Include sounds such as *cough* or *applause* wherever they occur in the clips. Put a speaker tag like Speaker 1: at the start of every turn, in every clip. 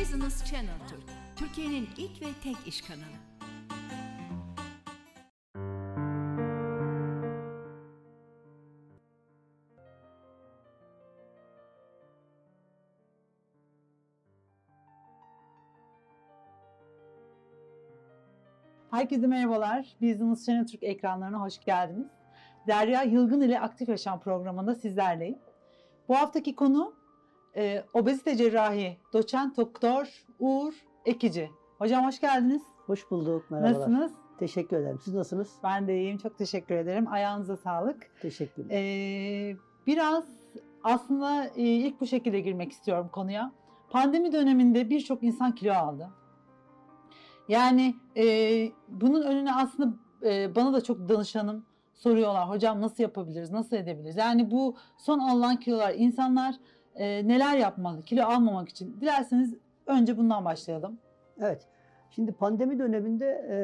Speaker 1: Business Channel Türk, Türkiye'nin ilk ve tek iş kanalı.
Speaker 2: Herkese merhabalar. Business Channel Türk ekranlarına hoş geldiniz. Derya Yılgın ile Aktif Yaşam programında sizlerleyim. Bu haftaki konu e, obezite cerrahi doçent doktor Uğur Ekici. Hocam hoş geldiniz.
Speaker 3: Hoş bulduk. Merhabalar.
Speaker 2: Nasılsınız?
Speaker 3: Teşekkür ederim. Siz nasılsınız?
Speaker 2: Ben de iyiyim. Çok teşekkür ederim. Ayağınıza sağlık.
Speaker 3: Teşekkürler.
Speaker 2: Ee, biraz aslında e, ilk bu şekilde girmek istiyorum konuya. Pandemi döneminde birçok insan kilo aldı. Yani e, bunun önüne aslında e, bana da çok danışanım soruyorlar. Hocam nasıl yapabiliriz, nasıl edebiliriz? Yani bu son alınan kilolar, insanlar e, neler yapmalı kilo almamak için? Dilerseniz önce bundan başlayalım.
Speaker 3: Evet. Şimdi pandemi döneminde e,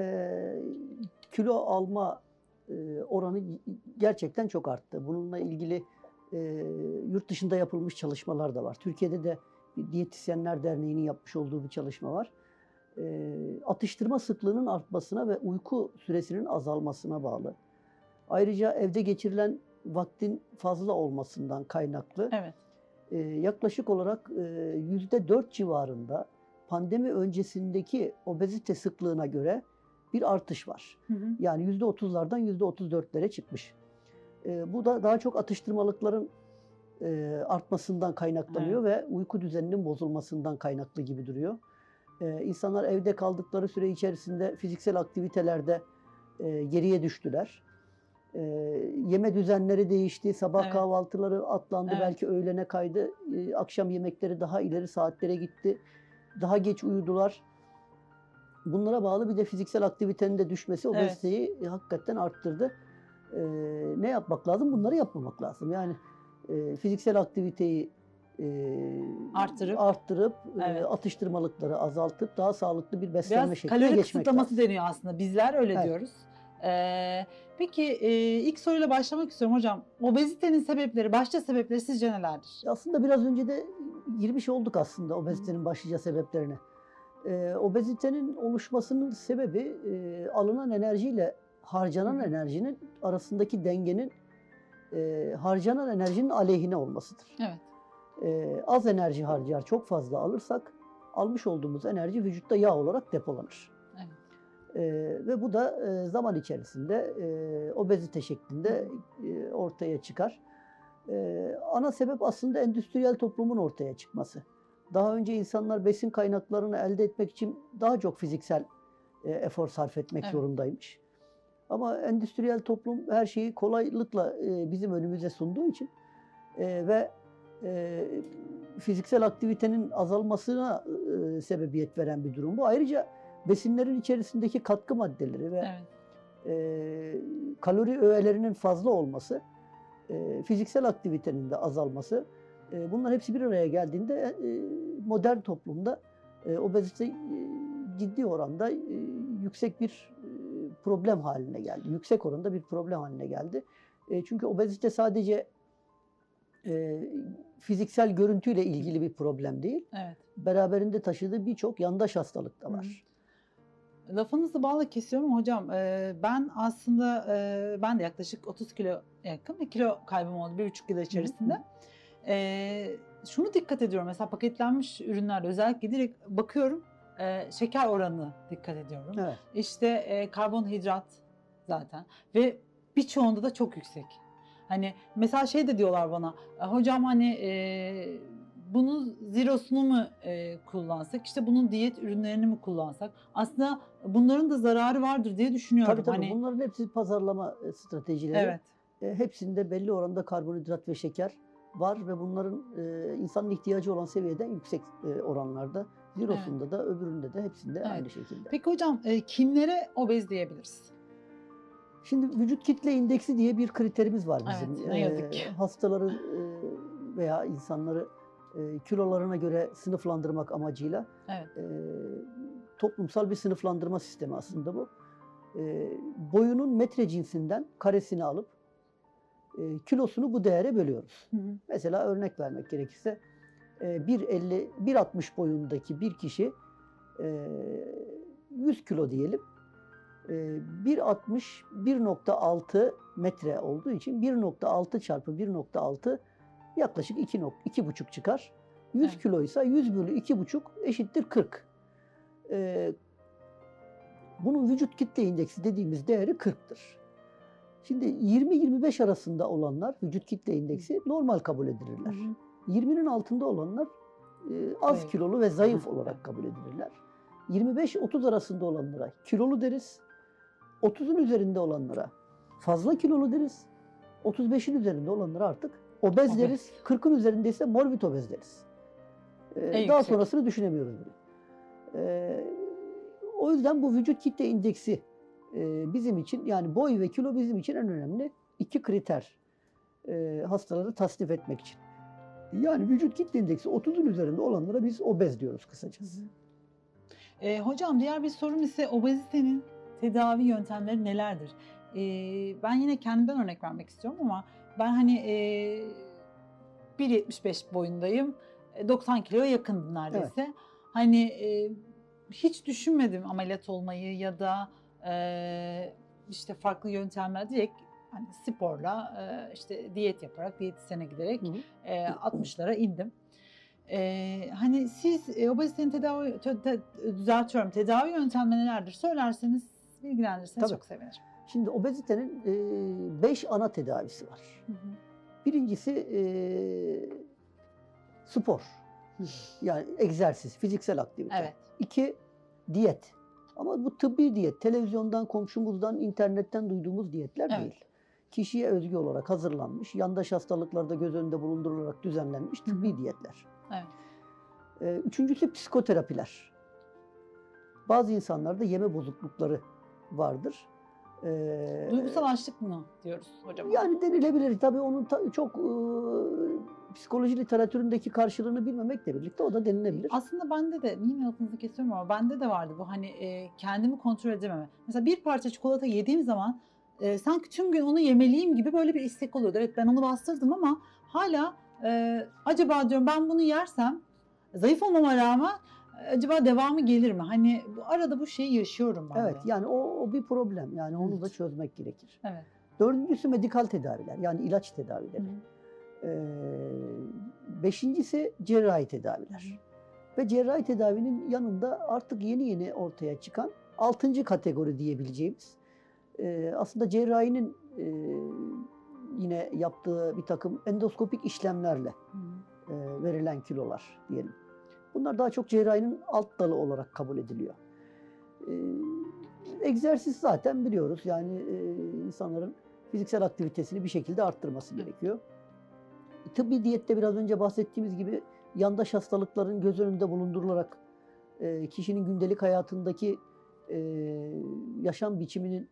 Speaker 3: kilo alma e, oranı gerçekten çok arttı. Bununla ilgili e, yurt dışında yapılmış çalışmalar da var. Türkiye'de de Diyetisyenler Derneği'nin yapmış olduğu bir çalışma var. E, atıştırma sıklığının artmasına ve uyku süresinin azalmasına bağlı. Ayrıca evde geçirilen vaktin fazla olmasından kaynaklı
Speaker 2: Evet.
Speaker 3: E, yaklaşık olarak e, yüzde dört civarında pandemi öncesindeki obezite sıklığına göre bir artış var.
Speaker 2: Hı hı.
Speaker 3: Yani yüzde otuzlardan yüzde otuz dörtlere çıkmış. E, bu da daha çok atıştırmalıkların e, artmasından kaynaklanıyor ve uyku düzeninin bozulmasından kaynaklı gibi duruyor. E, insanlar evde kaldıkları süre içerisinde fiziksel aktivitelerde e, geriye düştüler. E, yeme düzenleri değişti, sabah
Speaker 2: Evet.
Speaker 3: kahvaltıları atlandı,
Speaker 2: Evet.
Speaker 3: belki öğlene kaydı, e, akşam yemekleri daha ileri saatlere gitti, daha geç uyudular. Bunlara bağlı bir de fiziksel aktivitenin de düşmesi
Speaker 2: Evet.
Speaker 3: obeziteyi e, hakikaten arttırdı. E, ne yapmak lazım? Bunları yapmamak lazım. Yani e, fiziksel aktiviteyi e,
Speaker 2: Arttırıp.
Speaker 3: arttırıp e,
Speaker 2: Evet.
Speaker 3: atıştırmalıkları azaltıp daha sağlıklı bir beslenme
Speaker 2: Biraz
Speaker 3: şekline
Speaker 2: kalori
Speaker 3: geçmek
Speaker 2: kısıtlaması
Speaker 3: lazım.
Speaker 2: deniyor aslında. Bizler öyle
Speaker 3: Evet.
Speaker 2: diyoruz. Ee, peki e, ilk soruyla başlamak istiyorum hocam. Obezitenin sebepleri, başta sebepleri sizce nelerdir?
Speaker 3: Aslında biraz önce de girmiş olduk aslında obezitenin başlıca sebeplerine. Ee, obezitenin oluşmasının sebebi e, alınan enerjiyle harcanan
Speaker 2: Hı
Speaker 3: enerjinin arasındaki dengenin e, harcanan enerjinin aleyhine olmasıdır.
Speaker 2: Evet.
Speaker 3: Ee, az enerji harcar, çok fazla alırsak almış olduğumuz enerji vücutta yağ olarak depolanır. Ee, ve bu da e, zaman içerisinde e, obezite şeklinde e, ortaya çıkar. Ee, ana sebep aslında endüstriyel toplumun ortaya çıkması. Daha önce insanlar besin kaynaklarını elde etmek için daha çok fiziksel e, efor sarf etmek
Speaker 2: Evet.
Speaker 3: zorundaymış. Ama endüstriyel toplum her şeyi kolaylıkla e, bizim önümüze sunduğu için e, ve e, fiziksel aktivitenin azalmasına e, sebebiyet veren bir durum bu. Ayrıca besinlerin içerisindeki katkı maddeleri ve
Speaker 2: Evet.
Speaker 3: e, kalori öğelerinin fazla olması, e, fiziksel aktivitenin de azalması, e, bunlar hepsi bir araya geldiğinde e, modern toplumda e, obezite e, ciddi oranda e, yüksek bir e, problem haline geldi. Yüksek oranda bir problem haline geldi. E, çünkü obezite sadece e, fiziksel görüntüyle ilgili bir problem değil.
Speaker 2: Evet.
Speaker 3: Beraberinde taşıdığı birçok yandaş hastalık da
Speaker 2: Hı hı. Lafınızı bağla kesiyorum hocam. Ee, ben aslında e, ben de yaklaşık 30 kilo yakın bir kilo kaybım oldu bir buçuk yıl içerisinde. Ee, şunu dikkat ediyorum mesela paketlenmiş ürünlerde özellikle direkt bakıyorum e, şeker oranı dikkat ediyorum.
Speaker 3: Evet.
Speaker 2: İşte e, karbonhidrat zaten ve birçoğunda da çok yüksek. Hani mesela şey de diyorlar bana "E, hocam hani e, bunun zirosunu mu e, kullansak işte bunun diyet ürünlerini mi kullansak aslında bunların da zararı vardır diye düşünüyorum.
Speaker 3: Tabii tabii
Speaker 2: Hani,
Speaker 3: bunların hepsi pazarlama e, stratejileri.
Speaker 2: evet
Speaker 3: E, hepsinde belli oranda karbonhidrat ve şeker var ve bunların e, insanın ihtiyacı olan seviyeden yüksek e, oranlarda. Zirosunda da öbüründe de hepsinde
Speaker 2: Evet.
Speaker 3: aynı şekilde.
Speaker 2: peki hocam e, kimlere obez diyebiliriz?
Speaker 3: Şimdi vücut kitle indeksi diye bir kriterimiz var bizim.
Speaker 2: Evet, ne yazık ki.
Speaker 3: hastaları e, veya insanları e, kilolarına göre sınıflandırmak amacıyla
Speaker 2: Evet.
Speaker 3: e, toplumsal bir sınıflandırma sistemi aslında bu. E, boyunun metre cinsinden karesini alıp e, kilosunu bu değere bölüyoruz.
Speaker 2: Hı hı.
Speaker 3: Mesela örnek vermek gerekirse e, 1.50 1.60 boyundaki bir kişi e, 100 kilo diyelim. E, 1.60 1.6 metre olduğu için 1.6 çarpı 1.6 yaklaşık 2 nok- 2,5 çıkar. 100
Speaker 2: Evet.
Speaker 3: kiloysa 100 bölü 2,5 eşittir 40. E, bunun vücut kitle indeksi dediğimiz değeri 40'tır. Şimdi 20-25 arasında olanlar vücut kitle indeksi normal kabul edilirler. 20'nin altında olanlar e, az
Speaker 2: Zayıf.
Speaker 3: kilolu ve zayıf
Speaker 2: Hı.
Speaker 3: olarak kabul edilirler. 25-30 arasında olanlara kilolu deriz. 30'un üzerinde olanlara fazla kilolu deriz. 35'in üzerinde olanlara artık obez, deriz. 40'ın üzerinde ise morbid obez deriz. E,
Speaker 2: En
Speaker 3: daha
Speaker 2: yüksek.
Speaker 3: sonrasını düşünemiyoruz bile. E, o yüzden bu vücut kitle indeksi e, bizim için yani boy ve kilo bizim için en önemli iki kriter e, hastaları tasnif etmek için. Yani vücut kitle indeksi 30'un üzerinde olanlara biz obez diyoruz kısacası.
Speaker 2: E, hocam diğer bir sorum ise obezitenin tedavi yöntemleri nelerdir? E, ben yine kendimden örnek vermek istiyorum ama ben hani e, 1.75 boyundayım. E, 90 kiloya yakındım neredeyse. Hani e, hiç düşünmedim ameliyat olmayı ya da e, işte farklı yöntemler direkt hani sporla e, işte diyet yaparak diyetisyene giderek
Speaker 3: Hı hı.
Speaker 2: e, 60'lara indim. E, hani siz e, obezitenin tedavi tö- te- düzeltiyorum tedavi yöntemleri nelerdir söylerseniz bilgilendirirseniz
Speaker 3: Tabii.
Speaker 2: çok sevinirim.
Speaker 3: Şimdi obezitenin 5 ana tedavisi var. Birincisi e, spor. Yani egzersiz, fiziksel aktivite.
Speaker 2: Evet.
Speaker 3: İki, diyet. Ama bu tıbbi diyet. Televizyondan, komşumuzdan, internetten duyduğumuz diyetler
Speaker 2: Evet.
Speaker 3: değil. Kişiye özgü olarak hazırlanmış, yandaş hastalıklarda göz önünde bulundurularak düzenlenmiş
Speaker 2: hı.
Speaker 3: tıbbi diyetler.
Speaker 2: Evet.
Speaker 3: Ee, Üçüncüsü psikoterapiler. Bazı insanlarda yeme bozuklukları vardır. Ee,
Speaker 2: Duygusal açlık mı diyoruz hocam?
Speaker 3: yani denilebilir. Tabii onun ta- çok e, psikoloji literatüründeki karşılığını bilmemekle birlikte o da denilebilir.
Speaker 2: Aslında bende de, yine lafınızı kesiyorum ama bende de vardı bu hani e, kendimi kontrol edememe. Mesela bir parça çikolata yediğim zaman e, sanki tüm gün onu yemeliyim gibi böyle bir istek oluyordu. Evet ben onu bastırdım ama hala e, acaba diyorum ben bunu yersem zayıf olmama rağmen acaba devamı gelir mi? Hani bu arada bu şeyi yaşıyorum ben
Speaker 3: Evet
Speaker 2: de.
Speaker 3: yani o, o bir problem. Yani onu da
Speaker 2: Evet.
Speaker 3: çözmek gerekir.
Speaker 2: Evet.
Speaker 3: Dördüncüsü medikal tedaviler yani ilaç tedavileri.
Speaker 2: Hı.
Speaker 3: Ee, beşincisi cerrahi tedaviler. Ve cerrahi tedavinin yanında artık yeni yeni ortaya çıkan altıncı kategori diyebileceğimiz e, aslında cerrahinin e, yine yaptığı bir takım endoskopik işlemlerle
Speaker 2: hı.
Speaker 3: e, verilen kilolar diyelim. Bunlar daha çok cerrahinin alt dalı olarak kabul ediliyor. E, egzersiz zaten biliyoruz yani e, insanların fiziksel aktivitesini bir şekilde arttırması gerekiyor. Tıbbi diyette biraz önce bahsettiğimiz gibi yandaş hastalıkların göz önünde bulundurularak e, kişinin gündelik hayatındaki e, yaşam biçiminin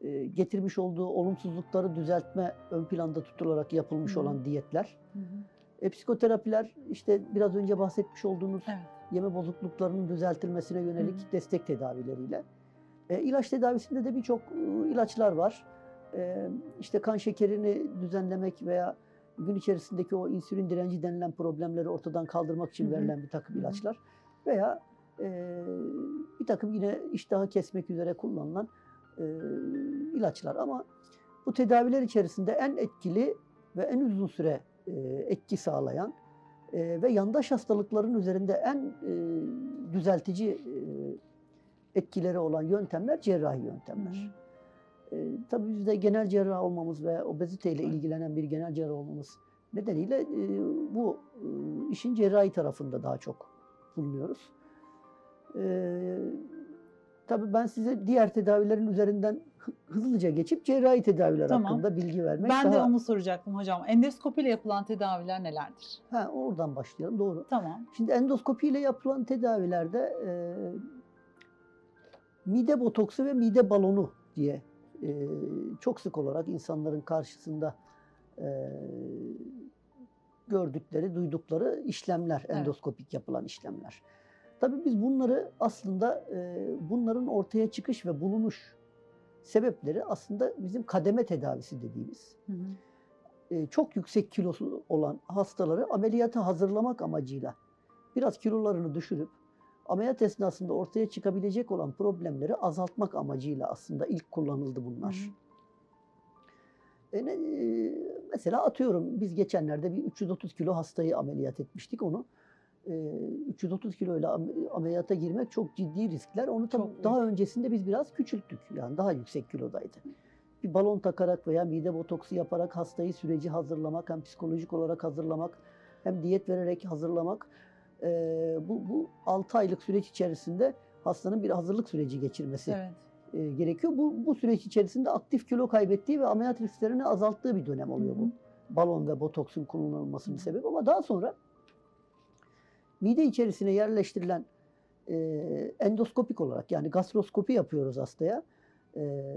Speaker 3: e, getirmiş olduğu olumsuzlukları düzeltme ön planda tutularak yapılmış
Speaker 2: hı.
Speaker 3: olan diyetler.
Speaker 2: Hı hı.
Speaker 3: E, psikoterapiler işte biraz önce bahsetmiş olduğunuz
Speaker 2: Evet.
Speaker 3: yeme bozukluklarının düzeltilmesine yönelik
Speaker 2: Hı
Speaker 3: destek tedavileriyle. E, ilaç tedavisinde de birçok e, ilaçlar var. E, işte kan şekerini düzenlemek veya gün içerisindeki o insülin direnci denilen problemleri ortadan kaldırmak için
Speaker 2: Hı
Speaker 3: verilen bir takım
Speaker 2: Hı
Speaker 3: ilaçlar veya e, bir takım yine iştahı kesmek üzere kullanılan e, ilaçlar. Ama bu tedaviler içerisinde en etkili ve en uzun süre etki sağlayan e, ve yandaş hastalıkların üzerinde en e, düzeltici e, etkileri olan yöntemler cerrahi yöntemler. E, tabii biz de genel cerrah olmamız ve obeziteyle
Speaker 2: Evet.
Speaker 3: ilgilenen bir genel cerrah olmamız nedeniyle e, bu e, işin cerrahi tarafında daha çok bulunuyoruz. E, tabii ben size diğer tedavilerin üzerinden hı- hızlıca geçip cerrahi tedaviler
Speaker 2: Tamam.
Speaker 3: hakkında bilgi vermek
Speaker 2: Ben de
Speaker 3: daha...
Speaker 2: onu soracaktım hocam. Endoskopiyle yapılan tedaviler nelerdir?
Speaker 3: Ha, oradan başlayalım doğru.
Speaker 2: Tamam.
Speaker 3: Şimdi endoskopiyle yapılan tedavilerde e, mide botoksu ve mide balonu diye e, çok sık olarak insanların karşısında e, gördükleri, duydukları işlemler,
Speaker 2: Evet.
Speaker 3: endoskopik yapılan işlemler. Tabii biz bunları aslında e, bunların ortaya çıkış ve bulunuş sebepleri aslında bizim kademe tedavisi dediğimiz.
Speaker 2: Hı hı.
Speaker 3: e, çok yüksek kilosu olan hastaları ameliyata hazırlamak amacıyla biraz kilolarını düşürüp ameliyat esnasında ortaya çıkabilecek olan problemleri azaltmak amacıyla aslında ilk kullanıldı bunlar.
Speaker 2: Hı hı.
Speaker 3: E e, mesela atıyorum biz geçenlerde bir 330 kilo hastayı ameliyat etmiştik onu. E, 330 kiloyla am- ameliyata girmek çok ciddi riskler. Onu tabii
Speaker 2: Çok
Speaker 3: daha öncesinde biz biraz küçülttük. Yani daha yüksek kilodaydı. Bir balon takarak veya mide botoksu yaparak hastayı süreci hazırlamak, hem psikolojik olarak hazırlamak, hem diyet vererek hazırlamak. E, bu, bu 6 aylık süreç içerisinde hastanın bir hazırlık süreci geçirmesi
Speaker 2: Evet.
Speaker 3: e, gerekiyor. Bu, bu süreç içerisinde aktif kilo kaybettiği ve ameliyat risklerini azalttığı bir dönem oluyor bu. Balon ve botoksun kullanılmasının sebebi ama daha sonra mide içerisine yerleştirilen e, endoskopik olarak yani gastroskopi yapıyoruz hastaya. E,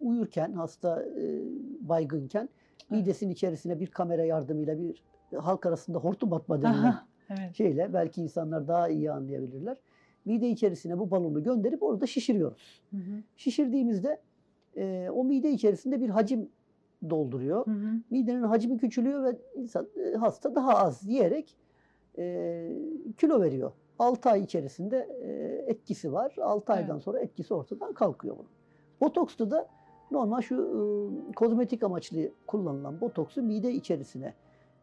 Speaker 3: uyurken hasta e, baygınken midesinin içerisine bir kamera yardımıyla bir halk arasında hortum atma denilen
Speaker 2: Aha, evet.
Speaker 3: şeyle belki insanlar daha iyi anlayabilirler. Mide içerisine bu balonu gönderip orada şişiriyoruz.
Speaker 2: Hı hı.
Speaker 3: Şişirdiğimizde e, o mide içerisinde bir hacim dolduruyor.
Speaker 2: Hı hı.
Speaker 3: Midenin hacmi küçülüyor ve insan e, hasta daha az yiyerek e, kilo veriyor. 6 ay içerisinde e, etkisi var. 6 aydan
Speaker 2: Evet.
Speaker 3: sonra etkisi ortadan kalkıyor bunun. Botoksta da normal şu e, kozmetik amaçlı kullanılan botoksu mide içerisine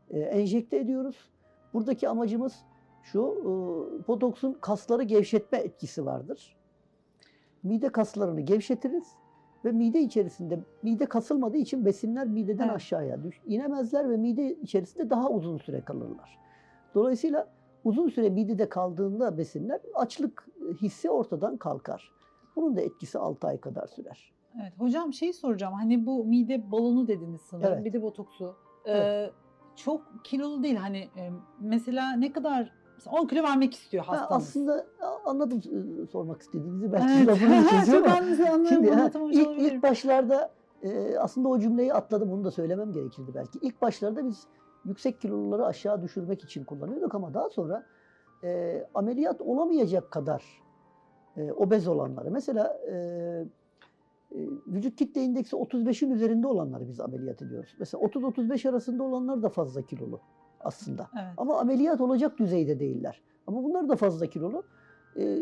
Speaker 3: e, enjekte ediyoruz. Buradaki amacımız şu, e, botoksun kasları gevşetme etkisi vardır. Mide kaslarını gevşetiriz ve mide içerisinde mide kasılmadığı için besinler mideden
Speaker 2: Evet.
Speaker 3: aşağıya düş, inemezler ve mide içerisinde daha uzun süre kalırlar. Dolayısıyla uzun süre midede kaldığında besinler açlık hissi ortadan kalkar. Bunun da etkisi 6 ay kadar sürer.
Speaker 2: Evet. Hocam şeyi soracağım. Hani bu mide balonu dediniz sanırım.
Speaker 3: Evet.
Speaker 2: Bir de botoksu. Ee,
Speaker 3: Evet.
Speaker 2: çok kilolu değil. Hani e, mesela ne kadar mesela 10 kilo vermek istiyor
Speaker 3: Ha,
Speaker 2: hastamız.
Speaker 3: aslında a- anladım e, sormak istediğinizi. Belki
Speaker 2: Evet.
Speaker 3: lafını *laughs* kesiyorum ama.
Speaker 2: anladım, anladım,
Speaker 3: Şimdi ha,
Speaker 2: anlatamamış
Speaker 3: ilk,
Speaker 2: olabilirim.
Speaker 3: ilk başlarda e, aslında o cümleyi atladım. Onu da söylemem gerekirdi belki. İlk başlarda biz yüksek kiloluları aşağı düşürmek için kullanıyorduk ama daha sonra e, ameliyat olamayacak kadar e, obez olanları mesela e, e, vücut kitle indeksi 35'in üzerinde olanları biz ameliyat ediyoruz. Mesela 30-35 arasında olanlar da fazla kilolu aslında.
Speaker 2: Evet.
Speaker 3: Ama ameliyat olacak düzeyde değiller. Ama bunlar da fazla kilolu. E,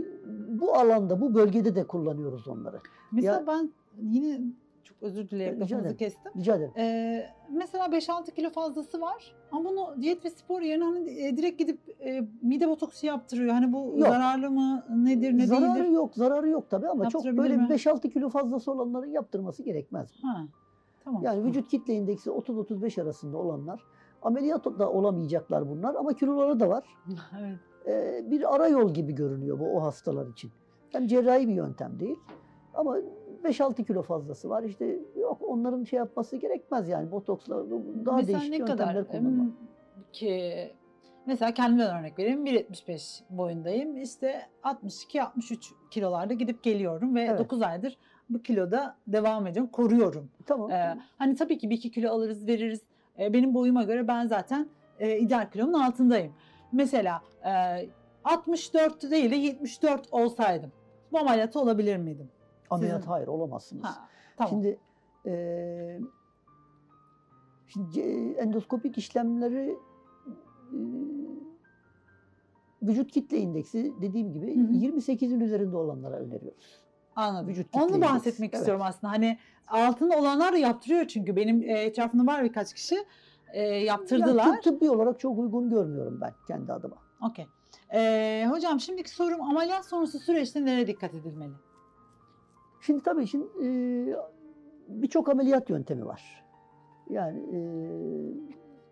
Speaker 3: bu alanda, bu bölgede de kullanıyoruz onları.
Speaker 2: Mesela
Speaker 3: Ya-
Speaker 2: ben yine çok özür dilerim
Speaker 3: Rica
Speaker 2: lafınızı
Speaker 3: ederim.
Speaker 2: kestim.
Speaker 3: Rica ederim.
Speaker 2: Ee, mesela 5-6 kilo fazlası var ama bunu diyet ve spor yerine hani e, direkt gidip e, mide botoksu yaptırıyor. Hani bu
Speaker 3: Yok.
Speaker 2: zararlı mı nedir ne
Speaker 3: zararı
Speaker 2: değildir?
Speaker 3: yok, zararı yok tabii ama çok
Speaker 2: Yaptırabilir
Speaker 3: böyle
Speaker 2: mi?
Speaker 3: 5-6 kilo fazlası olanların yaptırması gerekmez.
Speaker 2: Ha. Tamam.
Speaker 3: Yani vücut kitle indeksi 30-35 arasında olanlar ameliyat da olamayacaklar bunlar ama kiloları da var. *laughs*
Speaker 2: evet.
Speaker 3: Ee, bir ara yol gibi görünüyor bu o hastalar için. Hem cerrahi bir yöntem değil ama 5-6 kilo fazlası var. İşte yok onların şey yapması gerekmez yani botoksla daha
Speaker 2: mesela
Speaker 3: değişik
Speaker 2: ne
Speaker 3: yöntemler
Speaker 2: kadar
Speaker 3: kullanmak.
Speaker 2: ki mesela kendimden örnek vereyim 1.75 boyundayım işte 62-63 kilolarda gidip geliyorum ve
Speaker 3: Evet.
Speaker 2: 9 aydır bu kiloda devam ediyorum koruyorum.
Speaker 3: Tamam.
Speaker 2: Ee, hani tabii ki bir iki kilo alırız veririz. Ee, benim boyuma göre ben zaten e, ideal kilomun altındayım. Mesela e, 64 değil de 74 olsaydım bu ameliyatı olabilir miydim?
Speaker 3: Ameliyat
Speaker 2: sizin-
Speaker 3: hayır olamazsınız.
Speaker 2: Ha, tamam.
Speaker 3: Şimdi eee şimdi endoskopik işlemleri eee, vücut kitle indeksi dediğim gibi
Speaker 2: Hı hı.
Speaker 3: 28'in üzerinde olanlara öneriyoruz.
Speaker 2: Anladım.
Speaker 3: vücut kitle
Speaker 2: Onu
Speaker 3: indeksi,
Speaker 2: bahsetmek
Speaker 3: evet.
Speaker 2: istiyorum aslında. Hani altında olanlar yaptırıyor çünkü benim e, etrafımda var birkaç kişi e, yaptırdılar.
Speaker 3: Yani tıbbi olarak çok uygun görmüyorum ben kendi adıma.
Speaker 2: Okey. Ee, hocam şimdiki sorum ameliyat sonrası süreçte nereye dikkat edilmeli?
Speaker 3: Şimdi tabii şimdi eee, birçok ameliyat yöntemi var. Yani eee,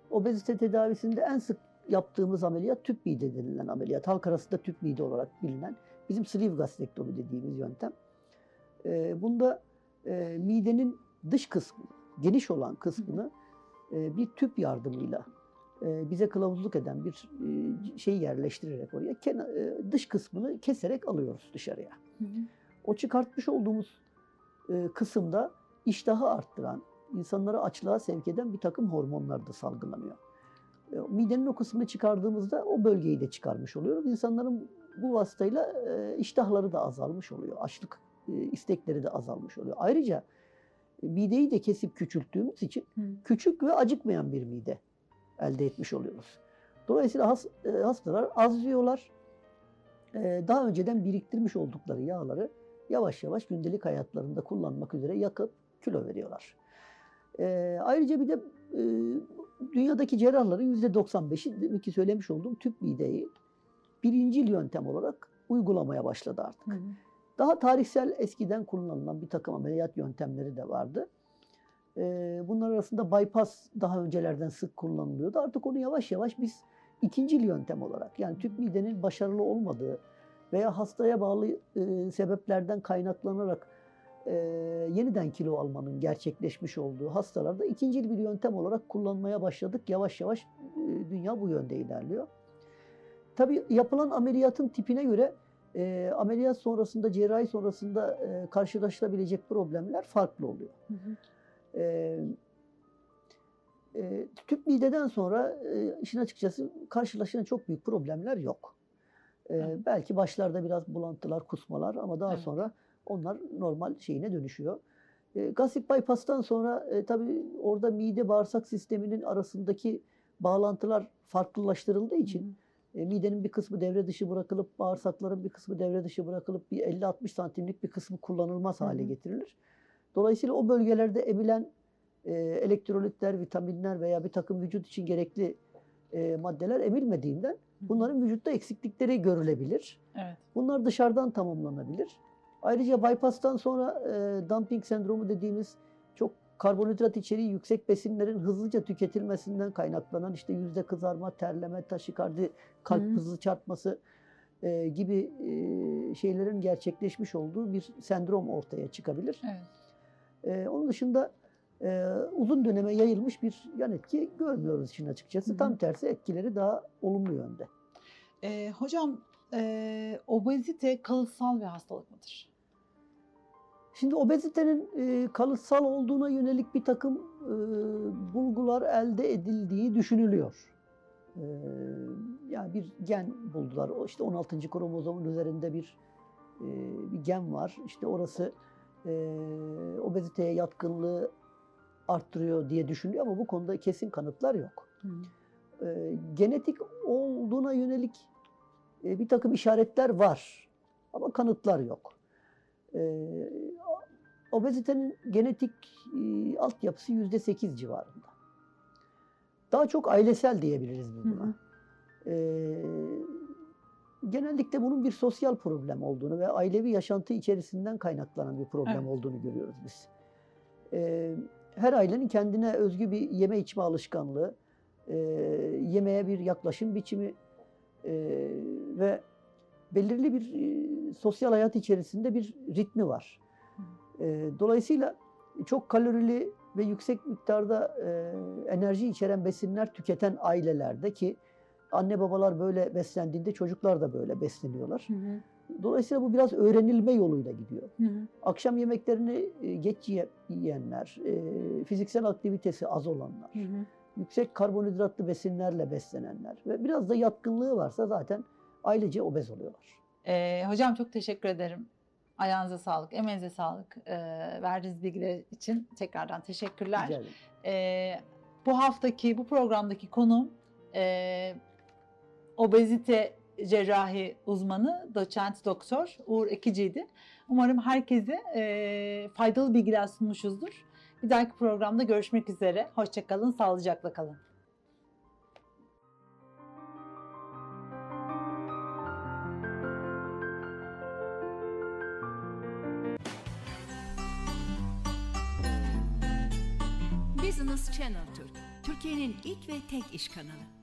Speaker 3: obezite tedavisinde en sık yaptığımız ameliyat tüp mide denilen ameliyat. Halk arasında tüp mide olarak bilinen bizim sleeve gastrektomi dediğimiz yöntem. Eee, bunda eee, midenin dış kısmı, geniş olan kısmını eee, bir tüp yardımıyla eee, bize kılavuzluk eden bir eee, şeyi yerleştirerek oraya kena- eee, dış kısmını keserek alıyoruz dışarıya. O çıkartmış olduğumuz e, kısımda iştahı arttıran, insanları açlığa sevk eden bir takım hormonlar da salgılanıyor. E, midenin o kısmını çıkardığımızda o bölgeyi de çıkarmış oluyoruz. İnsanların bu vasıtayla e, iştahları da azalmış oluyor. Açlık e, istekleri de azalmış oluyor. Ayrıca mideyi de kesip küçülttüğümüz için
Speaker 2: Hı.
Speaker 3: küçük ve acıkmayan bir mide elde etmiş oluyoruz. Dolayısıyla has- e, hastalar az yiyorlar. E, Daha önceden biriktirmiş oldukları yağları yavaş yavaş gündelik hayatlarında kullanmak üzere yakıp kilo veriyorlar. E, Ayrıca bir de e, dünyadaki cerrahların %95'i demek ki söylemiş olduğum tüp mideyi birincil yöntem olarak uygulamaya başladı artık.
Speaker 2: Hı hı.
Speaker 3: Daha tarihsel eskiden kullanılan bir takım ameliyat yöntemleri de vardı. Ee, bunlar arasında bypass daha öncelerden sık kullanılıyordu. Artık onu yavaş yavaş biz ikincil yöntem olarak yani tüp midenin başarılı olmadığı veya hastaya bağlı e, sebeplerden kaynaklanarak e, yeniden kilo almanın gerçekleşmiş olduğu hastalarda ikincil bir yöntem olarak kullanmaya başladık. Yavaş yavaş e, dünya bu yönde ilerliyor. Tabii yapılan ameliyatın tipine göre e, ameliyat sonrasında, cerrahi sonrasında e, karşılaşılabilecek problemler farklı oluyor.
Speaker 2: Hı hı.
Speaker 3: E, e, tüp mideden sonra e, işin açıkçası karşılaşılan çok büyük problemler yok. E. Belki başlarda biraz bulantılar, kusmalar ama daha
Speaker 2: Evet.
Speaker 3: sonra onlar normal şeyine dönüşüyor. E, gastrik bypass'tan sonra e, tabii orada mide bağırsak sisteminin arasındaki bağlantılar farklılaştırıldığı için e, midenin bir kısmı devre dışı bırakılıp bağırsakların bir kısmı devre dışı bırakılıp bir 50-60 santimlik bir kısmı kullanılmaz hale
Speaker 2: hı.
Speaker 3: getirilir. Dolayısıyla o bölgelerde emilen e, elektrolitler, vitaminler veya bir takım vücut için gerekli e, maddeler emilmediğinden bunların vücutta eksiklikleri görülebilir.
Speaker 2: Evet.
Speaker 3: Bunlar dışarıdan tamamlanabilir. Ayrıca bypass'tan sonra e, dumping sendromu dediğimiz çok karbonhidrat içeriği yüksek besinlerin hızlıca tüketilmesinden kaynaklanan işte yüzde kızarma, terleme, taşikardi, kalp
Speaker 2: Hı.
Speaker 3: hızlı çarpması e, gibi e, şeylerin gerçekleşmiş olduğu bir sendrom ortaya çıkabilir.
Speaker 2: Evet.
Speaker 3: E, onun dışında e, uzun döneme yayılmış bir yan etki görmüyoruz işin açıkçası.
Speaker 2: Hı hı.
Speaker 3: Tam tersi etkileri daha olumlu yönde.
Speaker 2: Ee, hocam e, obezite kalıtsal bir hastalık mıdır?
Speaker 3: Şimdi obezitenin e, kalıtsal olduğuna yönelik bir takım e, bulgular elde edildiği düşünülüyor. E, yani bir gen buldular. İşte 16. kromozomun üzerinde bir e, bir gen var. İşte orası e, obeziteye yatkınlığı arttırıyor diye düşünülüyor ama bu konuda kesin kanıtlar yok. E, genetik olduğuna yönelik e, bir takım işaretler var ama kanıtlar yok. E, obezitenin genetik e, altyapısı yüzde sekiz civarında. Daha çok ailesel diyebiliriz biz
Speaker 2: Hı
Speaker 3: buna.
Speaker 2: hı.
Speaker 3: E, genellikle bunun bir sosyal problem olduğunu ve ailevi yaşantı içerisinden kaynaklanan bir problem
Speaker 2: Evet.
Speaker 3: olduğunu görüyoruz biz. E, her ailenin kendine özgü bir yeme içme alışkanlığı, e, yemeğe bir yaklaşım biçimi e, ve belirli bir e, sosyal hayat içerisinde bir ritmi var. E, dolayısıyla çok kalorili ve yüksek miktarda e, enerji içeren besinler tüketen ailelerde ki anne babalar böyle beslendiğinde çocuklar da böyle besleniyorlar.
Speaker 2: Hı hı.
Speaker 3: Dolayısıyla bu biraz öğrenilme yoluyla gidiyor.
Speaker 2: Hı hı.
Speaker 3: Akşam yemeklerini e, geç yiye- yiyenler, e, fiziksel aktivitesi az olanlar,
Speaker 2: Hı hı.
Speaker 3: yüksek karbonhidratlı besinlerle beslenenler ve biraz da yatkınlığı varsa zaten ailece obez oluyorlar.
Speaker 2: Ee, hocam çok teşekkür ederim. Ayağınıza sağlık, emeğinize sağlık. Ee, verdiğiniz bilgiler için tekrardan teşekkürler. Ee, bu haftaki, bu programdaki konu e, obezite cerrahi uzmanı doçent doktor Uğur Ekici'ydi. Umarım herkese e, faydalı bilgiler sunmuşuzdur. Bir dahaki programda görüşmek üzere. Hoşçakalın, sağlıcakla kalın.
Speaker 1: Business Channel Türk, Türkiye'nin ilk ve tek iş kanalı.